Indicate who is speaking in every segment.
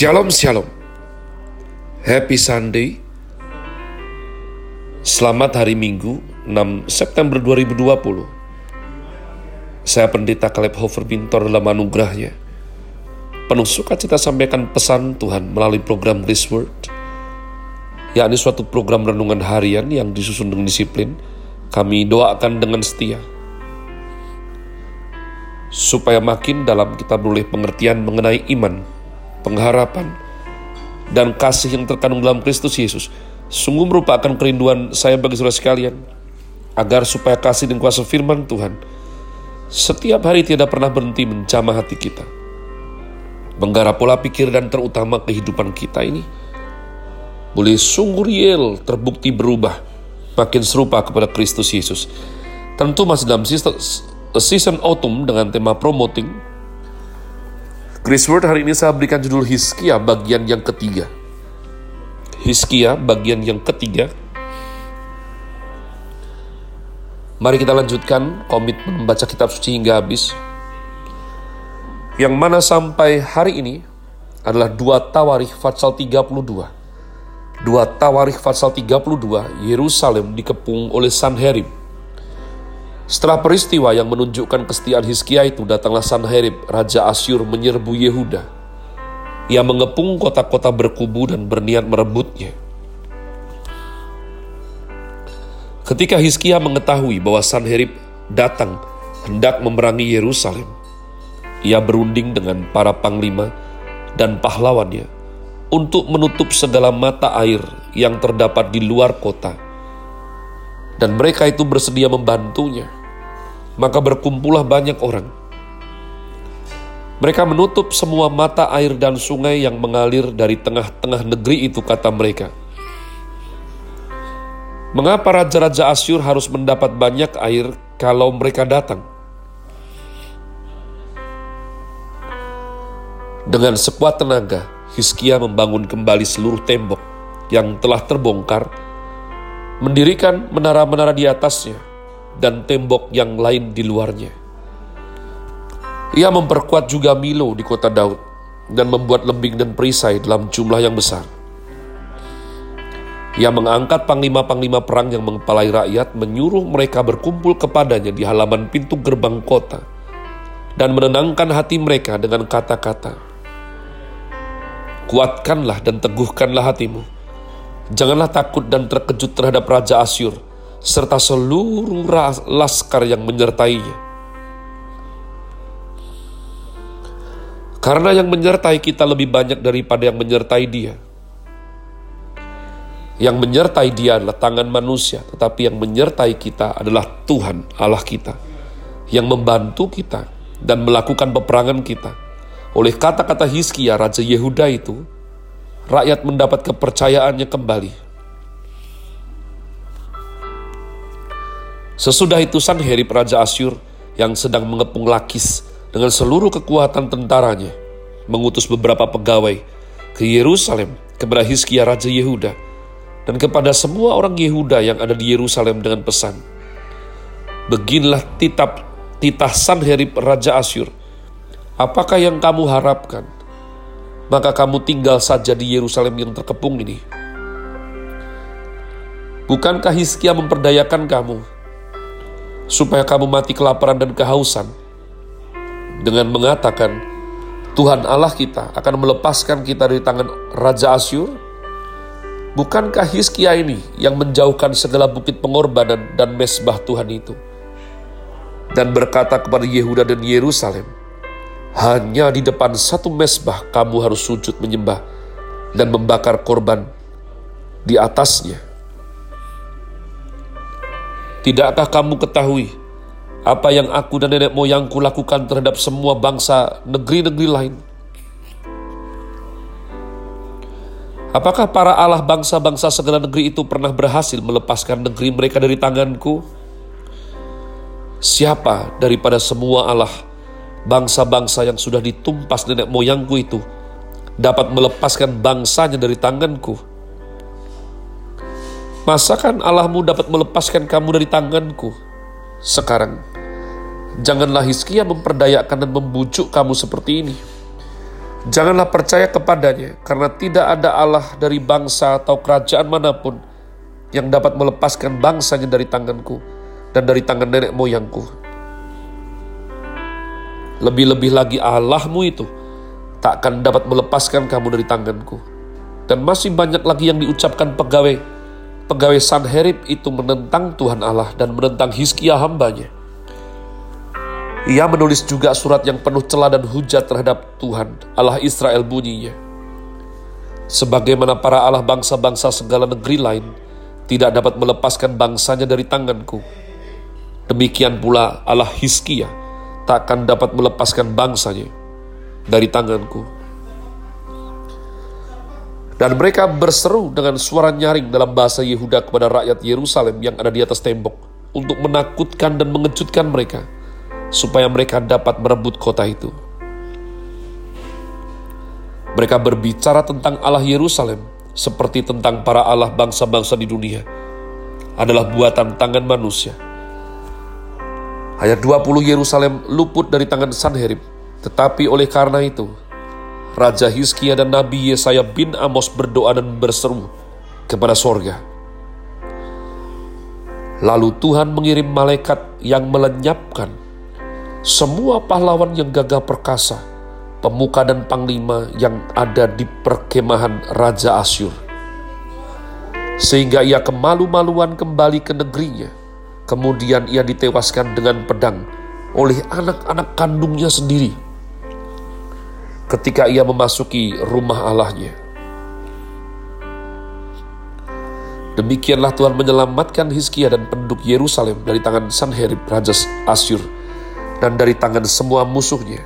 Speaker 1: Shalom Shalom. Happy Sunday. Selamat hari Minggu 6 September 2020 Saya pendeta Caleb Hofer Bintor dalam anugerahnya. Penuh sukacita sampaikan pesan Tuhan melalui program This Word yakni suatu program renungan harian yang disusun dengan disiplin. Kami doakan dengan setia. Supaya makin dalam kita beroleh pengertian mengenai iman, pengharapan, dan kasih yang terkandung dalam Kristus Yesus. Sungguh merupakan kerinduan saya bagi saudara sekalian, agar supaya kasih dan kuasa firman Tuhan setiap hari tidak pernah berhenti menjamah hati kita. Menggarap pola pikir dan terutama kehidupan kita ini boleh sungguh real terbukti berubah makin serupa kepada Kristus Yesus. Tentu masih dalam season autumn dengan tema promoting. Chris Word hari ini saya berikan judul Hiskia bagian yang ketiga. Hiskia bagian yang ketiga. Mari kita lanjutkan komitmen membaca kitab suci hingga habis. Yang mana sampai hari ini adalah dua Tawarikh Fatsal 32. Dua Tawarikh Fatsal 32, Yerusalem dikepung oleh Sanherib setelah peristiwa yang menunjukkan kesetiaan Hizkia itu, datanglah Sanherib, Raja Asyur menyerbu Yehuda. Ia mengepung kota-kota berkubu dan berniat merebutnya. Ketika Hizkia mengetahui bahwa Sanherib datang hendak memerangi Yerusalem, ia berunding dengan para panglima dan pahlawannya untuk menutup segala mata air yang terdapat di luar kota. Dan mereka itu bersedia membantunya maka berkumpullah banyak orang. Mereka menutup semua mata air dan sungai yang mengalir dari tengah-tengah negeri itu, kata mereka. Mengapa raja-raja Asyur harus mendapat banyak air kalau mereka datang? Dengan sekuat tenaga, Hizkia membangun kembali seluruh tembok yang telah terbongkar, mendirikan menara-menara di atasnya, dan tembok yang lain di luarnya. Ia memperkuat juga Milo di kota Daud dan membuat lembing dan perisai dalam jumlah yang besar. Ia mengangkat panglima-panglima perang yang mengepalai rakyat, menyuruh mereka berkumpul kepadanya di halaman pintu gerbang kota, dan menenangkan hati mereka dengan kata-kata, Kuatkanlah dan teguhkanlah hatimu. Janganlah takut dan terkejut terhadap Raja Asyur, serta seluruh laskar yang menyertainya. Karena yang menyertai kita lebih banyak daripada yang menyertai dia. Yang menyertai dia adalah tangan manusia, tetapi yang menyertai kita adalah Tuhan Allah kita. Yang membantu kita dan melakukan peperangan kita. Oleh kata-kata Hizkia, Raja Yehuda itu, rakyat mendapat kepercayaannya kembali Sesudah itu Sanherib Raja Asyur yang sedang mengepung Lakis dengan seluruh kekuatan tentaranya mengutus beberapa pegawai ke Yerusalem kepada Hizkia Raja Yehuda dan kepada semua orang Yehuda yang ada di Yerusalem dengan pesan. Beginilah titap titah Sanherib Raja Asyur. Apakah yang kamu harapkan? Maka kamu tinggal saja di Yerusalem yang terkepung ini. Bukankah Hizkia memperdayakan kamu supaya kamu mati kelaparan dan kehausan. Dengan mengatakan, Tuhan Allah kita akan melepaskan kita dari tangan Raja Asyur? Bukankah Hizkia ini yang menjauhkan segala bukit pengorbanan dan mesbah Tuhan itu? Dan berkata kepada Yehuda dan Yerusalem, hanya di depan satu mesbah kamu harus sujud menyembah dan membakar korban di atasnya Tidakkah kamu ketahui apa yang aku dan nenek moyangku lakukan terhadap semua bangsa negeri-negeri lain? Apakah para Allah bangsa-bangsa segala negeri itu pernah berhasil melepaskan negeri mereka dari tanganku? Siapa daripada semua Allah bangsa-bangsa yang sudah ditumpas nenek moyangku itu dapat melepaskan bangsanya dari tanganku? Masakan Allahmu dapat melepaskan kamu dari tanganku? Sekarang, janganlah Hizkia memperdayakan dan membujuk kamu seperti ini. Janganlah percaya kepadanya, karena tidak ada Allah dari bangsa atau kerajaan mana pun yang dapat melepaskan bangsanya dari tanganku dan dari tangan nenek moyangku. Lebih-lebih lagi Allahmu itu tak akan dapat melepaskan kamu dari tanganku. Dan masih banyak lagi yang diucapkan pegawai pegawai Sanherib itu menentang Tuhan Allah dan menentang Hizkia hambanya. Ia menulis juga surat yang penuh celah dan hujat terhadap Tuhan, Allah Israel bunyinya. Sebagaimana para Allah bangsa-bangsa segala negeri lain tidak dapat melepaskan bangsanya dari tanganku. Demikian pula Allah Hizkia takkan dapat melepaskan bangsanya dari tanganku. Dan mereka berseru dengan suara nyaring dalam bahasa Yehuda kepada rakyat Yerusalem yang ada di atas tembok untuk menakutkan dan mengejutkan mereka supaya mereka dapat merebut kota itu. Mereka berbicara tentang Allah Yerusalem seperti tentang para Allah bangsa-bangsa di dunia adalah buatan tangan manusia. Ayat 20 Yerusalem luput dari tangan Sanherib, tetapi oleh karena itu Raja Hizkia dan Nabi Yesaya bin Amos berdoa dan berseru kepada sorga. Lalu Tuhan mengirim malaikat yang melenyapkan semua pahlawan yang gagah perkasa, pemuka dan panglima yang ada di perkemahan Raja Asyur. Sehingga ia kemalu-maluan kembali ke negerinya. Kemudian ia ditewaskan dengan pedang oleh anak-anak kandungnya sendiri. Ketika ia memasuki rumah Allahnya. Demikianlah Tuhan menyelamatkan Hizkia dan penduduk Yerusalem dari tangan Sanherib Raja Asyur dan dari tangan semua musuhnya.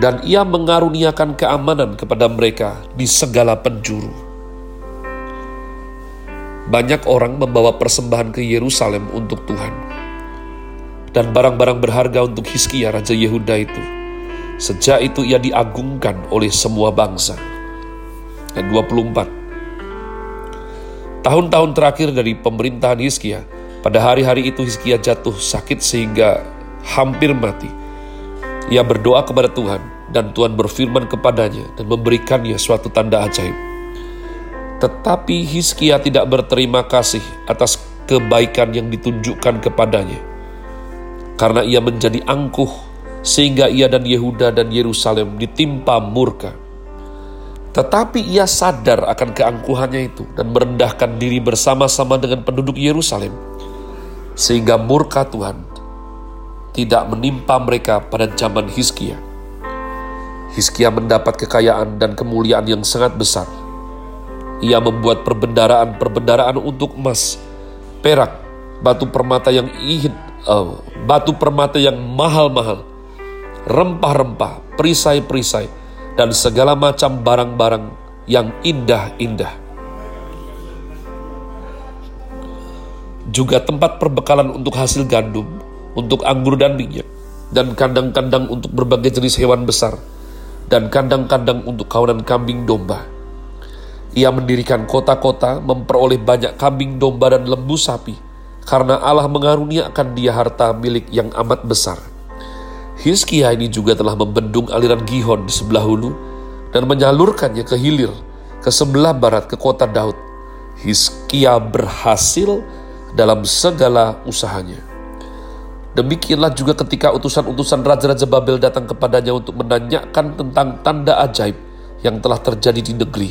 Speaker 1: Dan ia mengaruniakan keamanan kepada mereka di segala penjuru. Banyak orang membawa persembahan ke Yerusalem untuk Tuhan. Dan barang-barang berharga untuk Hizkia Raja Yehuda itu. Sejak itu ia diagungkan oleh semua bangsa. Dan 24. Tahun-tahun terakhir dari pemerintahan Hizkia, pada hari-hari itu Hizkia jatuh sakit sehingga hampir mati. Ia berdoa kepada Tuhan dan Tuhan berfirman kepadanya dan memberikannya suatu tanda ajaib. Tetapi Hizkia tidak berterima kasih atas kebaikan yang ditunjukkan kepadanya. Karena ia menjadi angkuh sehingga ia dan Yehuda dan Yerusalem ditimpa murka. Tetapi ia sadar akan keangkuhannya itu dan merendahkan diri bersama-sama dengan penduduk Yerusalem sehingga murka Tuhan tidak menimpa mereka pada zaman Hizkia. Hizkia mendapat kekayaan dan kemuliaan yang sangat besar. Ia membuat perbendaraan-perbendaraan untuk emas, perak, batu permata yang ihid, uh, batu permata yang mahal-mahal, rempah-rempah, perisai-perisai, dan segala macam barang-barang yang indah-indah. juga tempat perbekalan untuk hasil gandum, untuk anggur dan minyak, dan kandang-kandang untuk berbagai jenis hewan besar, dan kandang-kandang untuk kawanan kambing domba. Ia mendirikan kota-kota, memperoleh banyak kambing domba dan lembu sapi, karena Allah mengaruniakan dia harta milik yang amat besar. Hizkia ini juga telah membendung aliran Gihon di sebelah hulu dan menyalurkannya ke hilir, ke sebelah barat ke kota Daud. Hizkia berhasil dalam segala usahanya. Demikianlah juga ketika utusan-utusan raja-raja Babel datang kepadanya untuk menanyakan tentang tanda ajaib yang telah terjadi di negeri.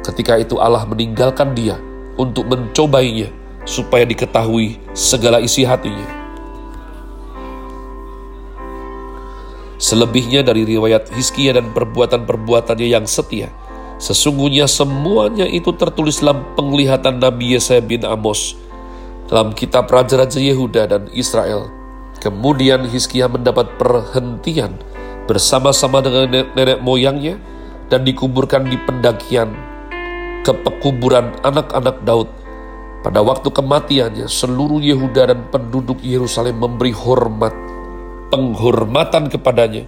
Speaker 1: Ketika itu Allah meninggalkan dia untuk mencobainya supaya diketahui segala isi hatinya. Selebihnya dari riwayat Hizkia dan perbuatan-perbuatannya yang setia, sesungguhnya semuanya itu tertulis dalam penglihatan Nabi Yesaya bin Amos dalam kitab Raja-Raja Yehuda dan Israel. Kemudian Hizkia mendapat perhentian bersama-sama dengan nenek, moyangnya dan dikuburkan di pendakian ke pekuburan anak-anak Daud. Pada waktu kematiannya, seluruh Yehuda dan penduduk Yerusalem memberi hormat, penghormatan kepadanya.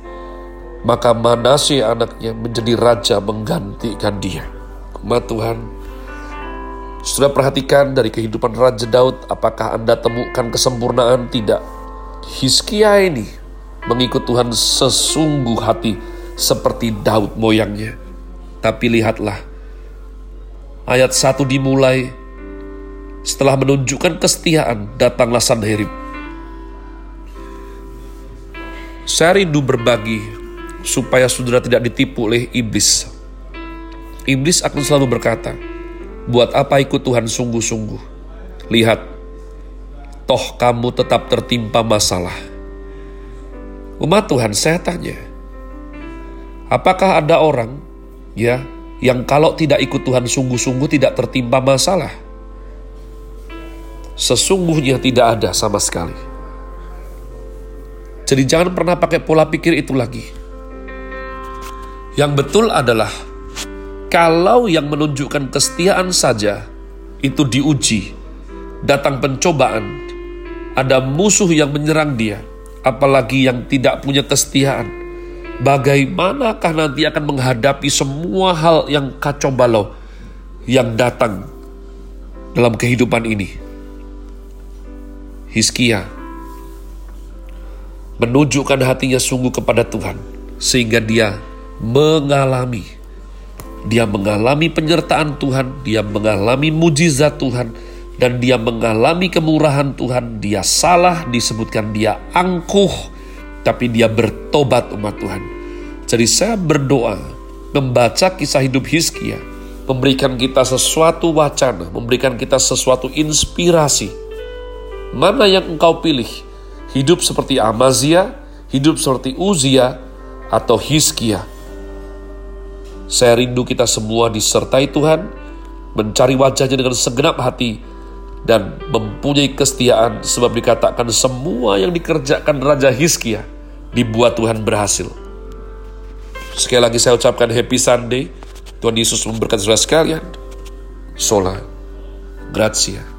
Speaker 1: Maka Manase anaknya menjadi raja menggantikan dia. Umat Tuhan, sudah perhatikan dari kehidupan Raja Daud, apakah Anda temukan kesempurnaan? Tidak. Hizkia ini mengikut Tuhan sesungguh hati seperti Daud moyangnya. Tapi lihatlah, ayat 1 dimulai, setelah menunjukkan kesetiaan, datanglah Sanherib. Saya rindu berbagi supaya saudara tidak ditipu oleh iblis. Iblis akan selalu berkata, buat apa ikut Tuhan sungguh-sungguh? Lihat, toh kamu tetap tertimpa masalah. Umat Tuhan, saya tanya, apakah ada orang ya yang kalau tidak ikut Tuhan sungguh-sungguh tidak tertimpa masalah? Sesungguhnya tidak ada sama sekali. Jadi jangan pernah pakai pola pikir itu lagi. Yang betul adalah kalau yang menunjukkan kesetiaan saja itu diuji, datang pencobaan, ada musuh yang menyerang dia, apalagi yang tidak punya kesetiaan. Bagaimanakah nanti akan menghadapi semua hal yang kacau balau yang datang dalam kehidupan ini? Hiskia menunjukkan hatinya sungguh kepada Tuhan, sehingga dia mengalami. Dia mengalami penyertaan Tuhan, dia mengalami mujizat Tuhan, dan dia mengalami kemurahan Tuhan. Dia salah, disebutkan dia angkuh, tapi dia bertobat umat Tuhan. Jadi saya berdoa, membaca kisah hidup Hizkia, memberikan kita sesuatu wacana, memberikan kita sesuatu inspirasi. Mana yang engkau pilih? Hidup seperti Amazia, hidup seperti Uzia, atau Hizkia? Saya rindu kita semua disertai Tuhan, mencari wajahnya dengan segenap hati, dan mempunyai kesetiaan sebab dikatakan semua yang dikerjakan Raja Hizkia dibuat Tuhan berhasil. Sekali lagi saya ucapkan happy Sunday. Tuhan Yesus memberkati saudara sekalian. Sola. Grazie.